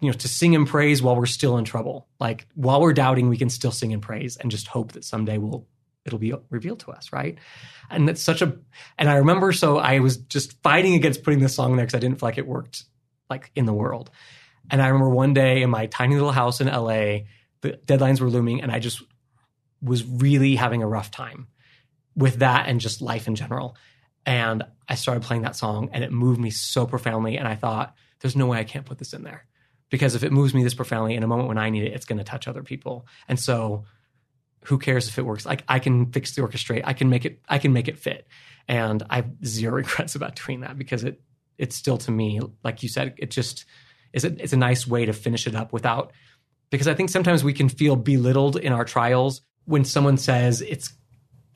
you know to sing and praise while we're still in trouble like while we're doubting we can still sing and praise and just hope that someday we'll it'll be revealed to us right and that's such a and i remember so i was just fighting against putting this song there because i didn't feel like it worked like in the world and I remember one day in my tiny little house in LA, the deadlines were looming, and I just was really having a rough time with that and just life in general. And I started playing that song, and it moved me so profoundly. And I thought, there's no way I can't put this in there because if it moves me this profoundly in a moment when I need it, it's going to touch other people. And so, who cares if it works? Like I can fix the orchestrate, I can make it, I can make it fit. And I have zero regrets about doing that because it, it's still to me, like you said, it just is a, it's a nice way to finish it up without because I think sometimes we can feel belittled in our trials when someone says it's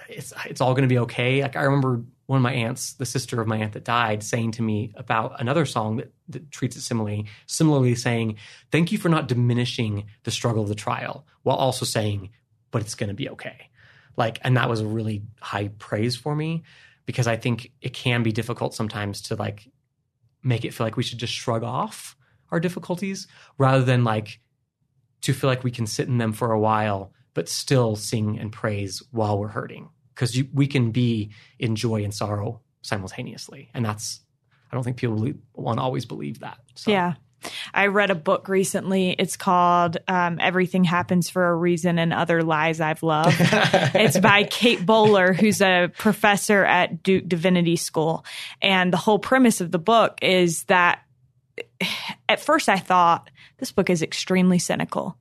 it's it's all going to be okay. Like I remember one of my aunts, the sister of my aunt that died, saying to me about another song that, that treats it similarly, similarly saying, "Thank you for not diminishing the struggle of the trial," while also saying, "But it's going to be okay." Like, and that was a really high praise for me because I think it can be difficult sometimes to like make it feel like we should just shrug off our difficulties rather than like to feel like we can sit in them for a while but still sing and praise while we're hurting because we can be in joy and sorrow simultaneously and that's i don't think people want to always believe that so. yeah I read a book recently. It's called um, Everything Happens for a Reason and Other Lies I've Loved. it's by Kate Bowler, who's a professor at Duke Divinity School. And the whole premise of the book is that at first I thought this book is extremely cynical,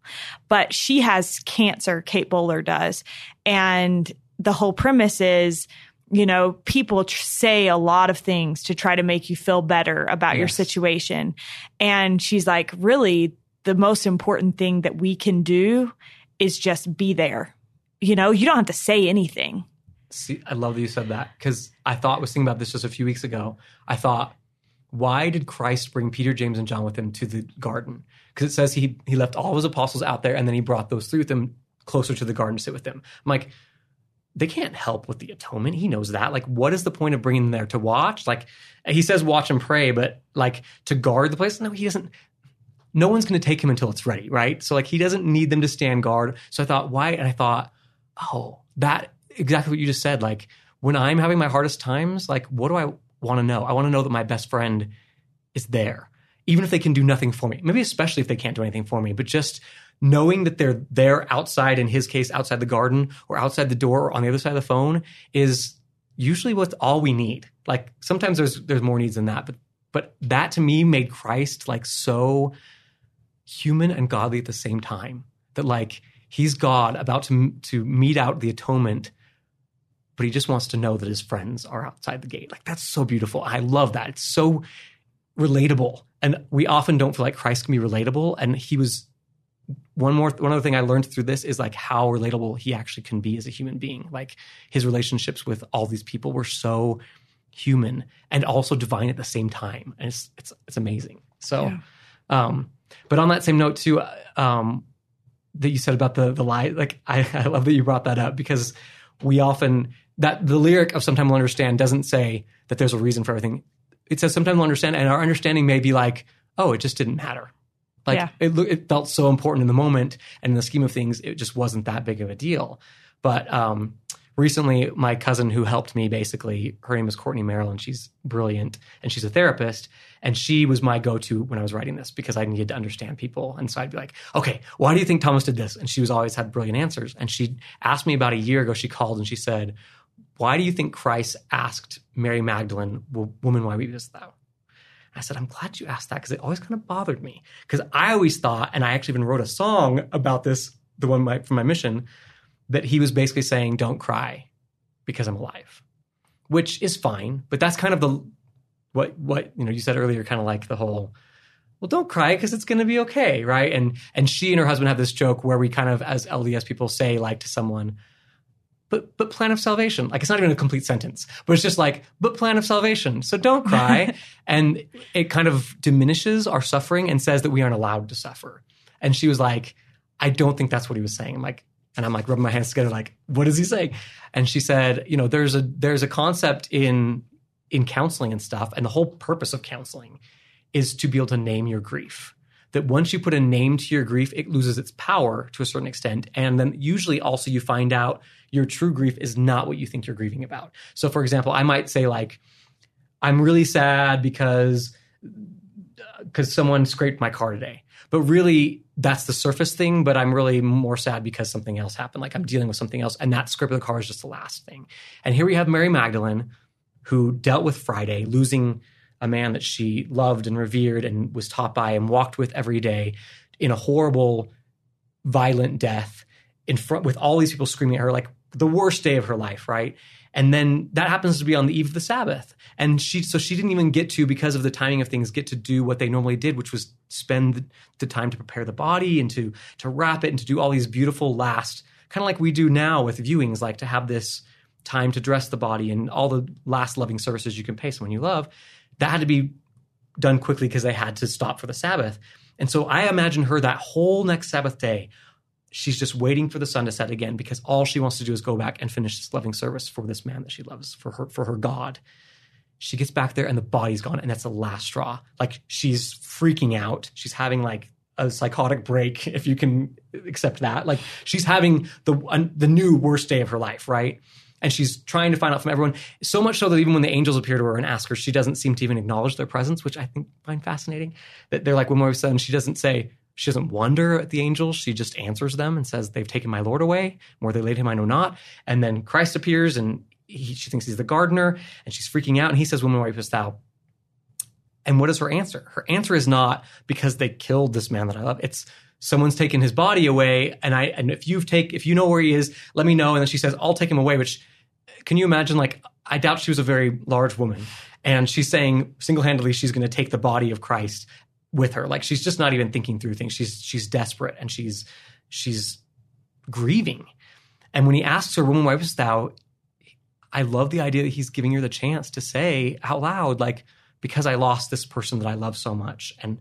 but she has cancer, Kate Bowler does. And the whole premise is, you know, people tr- say a lot of things to try to make you feel better about yes. your situation. And she's like, really, the most important thing that we can do is just be there. You know, you don't have to say anything. See, I love that you said that because I thought was thinking about this just a few weeks ago. I thought why did Christ bring Peter, James, and John with him to the garden? Because it says he he left all of his apostles out there, and then he brought those three with him closer to the garden to sit with them. I'm like, they can't help with the atonement. He knows that. Like, what is the point of bringing them there to watch? Like, he says watch and pray, but like to guard the place. No, he doesn't. No one's going to take him until it's ready, right? So like he doesn't need them to stand guard. So I thought, why? And I thought, oh, that exactly what you just said. Like when I'm having my hardest times, like what do I want to know? I want to know that my best friend is there, even if they can do nothing for me. Maybe especially if they can't do anything for me, but just knowing that they're there outside, in his case, outside the garden or outside the door or on the other side of the phone is usually what's all we need. Like sometimes there's there's more needs than that, but but that to me made Christ like so human and godly at the same time. That like he's God about to to mete out the atonement, but he just wants to know that his friends are outside the gate. Like that's so beautiful. I love that. It's so relatable. And we often don't feel like Christ can be relatable. And he was one more one other thing I learned through this is like how relatable he actually can be as a human being. Like his relationships with all these people were so human and also divine at the same time, and it's it's it's amazing. So, yeah. um, but on that same note too, um, that you said about the the lie, like I, I love that you brought that up because we often that the lyric of "Sometime We'll Understand" doesn't say that there's a reason for everything. It says "Sometime we'll understand," and our understanding may be like, "Oh, it just didn't matter." Like yeah. it, it felt so important in the moment, and in the scheme of things, it just wasn't that big of a deal. But um, recently, my cousin who helped me, basically, her name is Courtney Merrill, and she's brilliant, and she's a therapist, and she was my go-to when I was writing this because I needed to understand people, and so I'd be like, okay, why do you think Thomas did this? And she was always had brilliant answers, and she asked me about a year ago. She called and she said, "Why do you think Christ asked Mary Magdalene, woman, why weepest thou?" I said, I'm glad you asked that because it always kind of bothered me. Because I always thought, and I actually even wrote a song about this, the one my, from my mission, that he was basically saying, Don't cry because I'm alive, which is fine. But that's kind of the what what you know you said earlier, kind of like the whole well don't cry because it's going to be okay right and and she and her husband have this joke where we kind of as lds people say like to someone but but plan of salvation. Like it's not even a complete sentence but it's just like but plan of salvation. So don't cry. And it kind of diminishes our suffering and says that we aren't allowed to suffer. And she was like i don't think that's what he was saying. I'm like and i'm like rubbing my hands together like what is he saying? And she said you know there's a there's a concept in in counseling and stuff and the whole purpose of counseling is to be able to name your grief that once you put a name to your grief, it loses its power to a certain extent. And then usually also you find out your true grief is not what you think you're grieving about. So, for example, I might say, like, I'm really sad because because someone scraped my car today. But really, that's the surface thing. But I'm really more sad because something else happened. Like I'm dealing with something else, and that scrape of the car is just the last thing. And here we have Mary Magdalene, who dealt with Friday, losing a man that she loved and revered and was taught by and walked with every day in a horrible, violent death in front with all these people screaming at her like the worst day of her life, right? And then that happens to be on the eve of the Sabbath. And she, so she didn't even get to, because of the timing of things, get to do what they normally did, which was spend the, time to prepare the body and to, to wrap it and to do all these beautiful last, kind of like we do now with viewings, like to have this time to dress the body and all the last loving services you can pay someone you love. That had to be done quickly because they had to stop for the Sabbath. And so I imagine her that whole next Sabbath day she's just waiting for the sun to set again because all she wants to do is go back and finish this loving service for this man that she loves for her for her god. She gets back there and the body's gone and that's the last straw. Like she's freaking out. She's having like a psychotic break if you can accept that. Like she's having the the new worst day of her life right and she's trying to find out from everyone so much so that even when the angels appear to her and ask her she doesn't seem to even acknowledge their presence which i think find fascinating that they're like when we're sudden she doesn't say she doesn't wonder at the angels. She just answers them and says, They've taken my Lord away. Where they laid him, I know not. And then Christ appears and he, she thinks he's the gardener and she's freaking out. And he says, Woman, why weepest thou? And what is her answer? Her answer is not because they killed this man that I love. It's someone's taken his body away. And I, and if you've take, if you know where he is, let me know. And then she says, I'll take him away, which can you imagine? Like, I doubt she was a very large woman. And she's saying single handedly, she's going to take the body of Christ with her. Like she's just not even thinking through things. She's she's desperate and she's she's grieving. And when he asks her, "Woman, why was thou?" I love the idea that he's giving her the chance to say out loud, like, "Because I lost this person that I love so much," and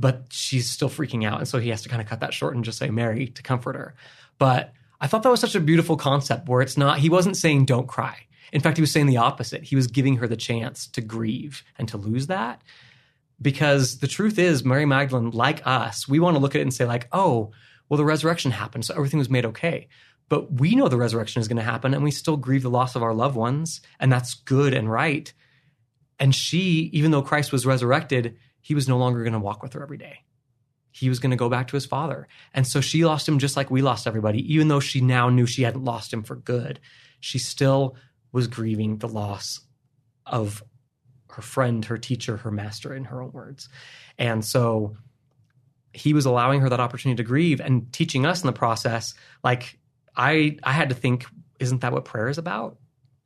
but she's still freaking out, and so he has to kind of cut that short and just say, "Mary," to comfort her. But I thought that was such a beautiful concept where it's not, he wasn't saying don't cry. In fact, he was saying the opposite. He was giving her the chance to grieve and to lose that. Because the truth is, Mary Magdalene, like us, we want to look at it and say, like, oh, well, the resurrection happened, so everything was made okay. But we know the resurrection is going to happen, and we still grieve the loss of our loved ones, and that's good and right. And she, even though Christ was resurrected, he was no longer going to walk with her every day. He was going to go back to his father. And so she lost him just like we lost everybody, even though she now knew she hadn't lost him for good. She still was grieving the loss of her friend, her teacher, her master, in her own words. And so he was allowing her that opportunity to grieve and teaching us in the process. Like I, I had to think, isn't that what prayer is about?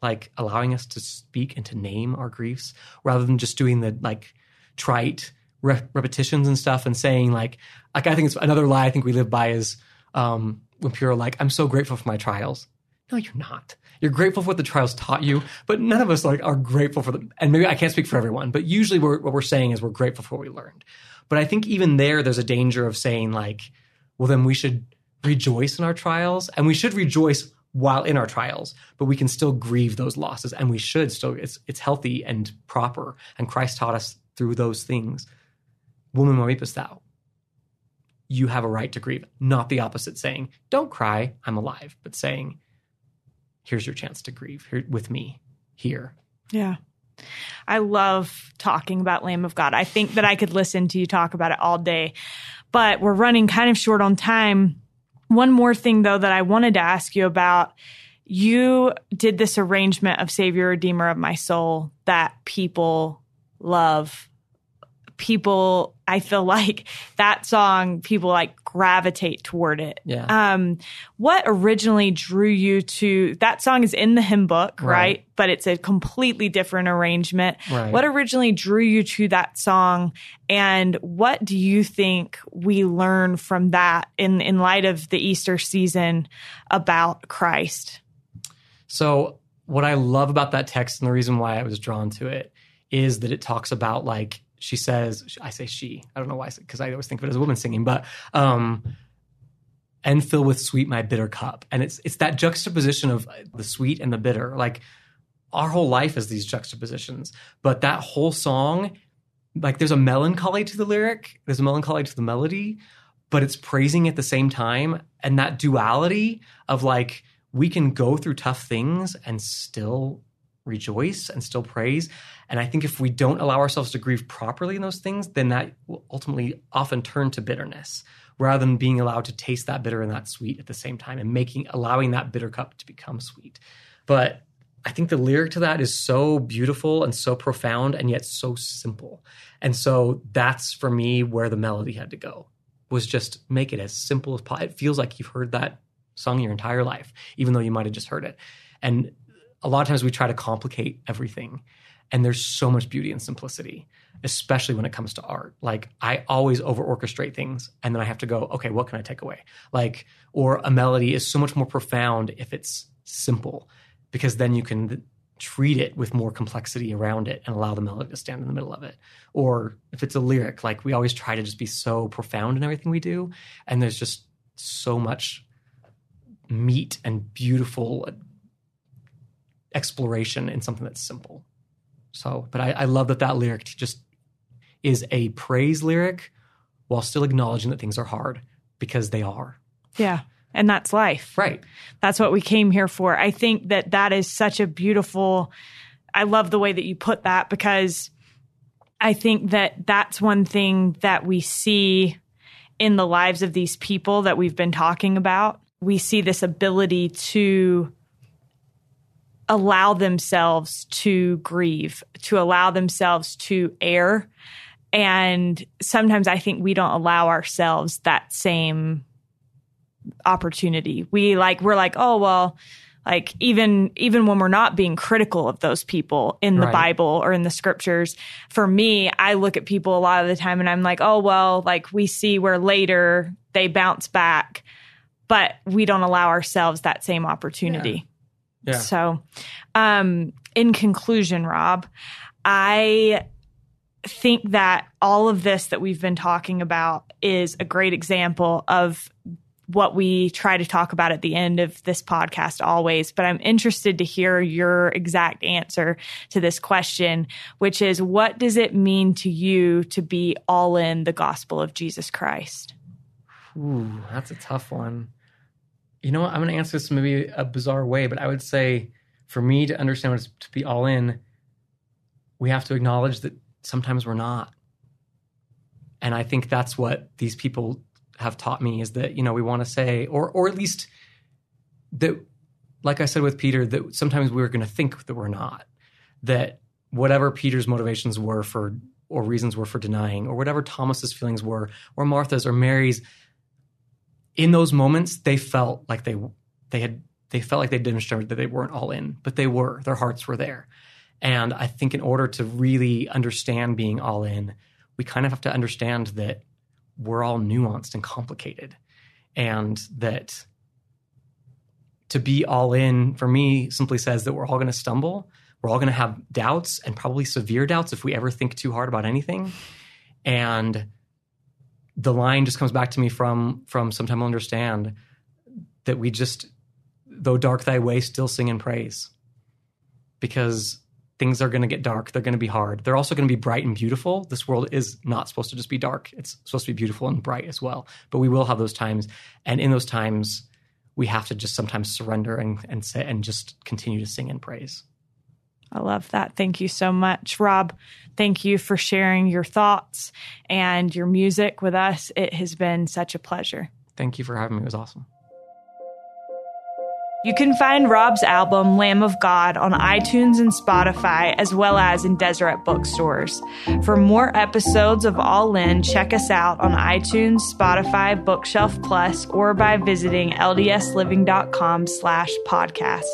Like allowing us to speak and to name our griefs rather than just doing the like trite re- repetitions and stuff and saying like, like I think it's another lie I think we live by is um, when people are like, I'm so grateful for my trials. No, you're not. You're grateful for what the trials taught you, but none of us like are grateful for them. And maybe I can't speak for everyone, but usually we're, what we're saying is we're grateful for what we learned. But I think even there, there's a danger of saying like, well, then we should rejoice in our trials, and we should rejoice while in our trials, but we can still grieve those losses, and we should still. It's it's healthy and proper, and Christ taught us through those things. Woman, weepest thou? You have a right to grieve, not the opposite. Saying, "Don't cry, I'm alive," but saying, here's your chance to grieve here with me here. Yeah. I love talking about Lamb of God. I think that I could listen to you talk about it all day, but we're running kind of short on time. One more thing, though, that I wanted to ask you about you did this arrangement of Savior, Redeemer of my soul that people love people I feel like that song people like gravitate toward it. Yeah. Um what originally drew you to that song is in the hymn book, right? right? But it's a completely different arrangement. Right. What originally drew you to that song and what do you think we learn from that in in light of the Easter season about Christ? So what I love about that text and the reason why I was drawn to it is that it talks about like she says, I say she, I don't know why, because I always think of it as a woman singing, but, um, and fill with sweet my bitter cup. And it's, it's that juxtaposition of the sweet and the bitter. Like our whole life is these juxtapositions, but that whole song, like there's a melancholy to the lyric, there's a melancholy to the melody, but it's praising at the same time. And that duality of like, we can go through tough things and still rejoice and still praise. And I think if we don't allow ourselves to grieve properly in those things, then that will ultimately often turn to bitterness rather than being allowed to taste that bitter and that sweet at the same time and making allowing that bitter cup to become sweet. But I think the lyric to that is so beautiful and so profound and yet so simple. And so that's for me where the melody had to go was just make it as simple as possible. It feels like you've heard that song your entire life, even though you might have just heard it. And a lot of times we try to complicate everything. And there's so much beauty and simplicity, especially when it comes to art. Like I always over orchestrate things and then I have to go, okay, what can I take away? Like, or a melody is so much more profound if it's simple, because then you can treat it with more complexity around it and allow the melody to stand in the middle of it. Or if it's a lyric, like we always try to just be so profound in everything we do. And there's just so much meat and beautiful exploration in something that's simple. So, but I, I love that that lyric just is a praise lyric while still acknowledging that things are hard because they are. Yeah. And that's life. Right. That's what we came here for. I think that that is such a beautiful, I love the way that you put that because I think that that's one thing that we see in the lives of these people that we've been talking about. We see this ability to allow themselves to grieve, to allow themselves to err. And sometimes I think we don't allow ourselves that same opportunity. We like, we're like, oh, well, like even even when we're not being critical of those people in the Right. bible or in the scriptures for me i look at people a lot of the time and i'm like oh well like we see where later they bounce back but we don't allow ourselves that same opportunity Yeah. so, um, in conclusion, Rob, I think that all of this that we've been talking about is a great example of what we try to talk about at the end of this podcast always, but I'm interested to hear your exact answer to this question, which is what does it mean to you to be all in the gospel of Jesus Christ? Ooh, that's a tough one. You know what? I'm going to answer this maybe a bizarre way, but I would say for me to understand what it's to be all in, we have to acknowledge that sometimes we're not. And I think that's what these people have taught me is that, you know, we want to say, or or at least that like I said with Peter, that sometimes we're going to think that we're not. That whatever Peter's motivations were for or reasons were for denying, or whatever Thomas's feelings were, or Martha's or Mary's, in those moments they felt like they they had they felt like they demonstrated that they weren't all in, but they were. Their hearts were there. And I think in order to really understand being all in, we kind of have to understand that we're all nuanced and complicated. And that to be all in for me simply says that we're all going to stumble. We're all going to have doubts and probably severe doubts if we ever think too hard about anything. And the line just comes back to me from from sometime I'll understand that we just though dark thy way still sing and praise. Because things are going to get dark. They're going to be hard. They're also going to be bright and beautiful. This world is not supposed to just be dark. It's supposed to be beautiful and bright as well. But we will have those times. And in those times we have to just sometimes surrender and and say and just continue to sing and praise I love that. Thank you so much, Rob. Thank you for sharing your thoughts and your music with us. It has been such a pleasure. Thank you for having me. It was awesome. You can find Rob's album, Lamb of God, on iTunes and Spotify, as well as in Deseret bookstores. For more episodes of All In, check us out on iTunes, Spotify, Bookshelf Plus, or by visiting ldsliving.com slash podcasts.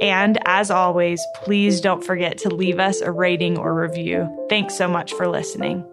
And as always, please don't forget to leave us a rating or review. Thanks so much for listening.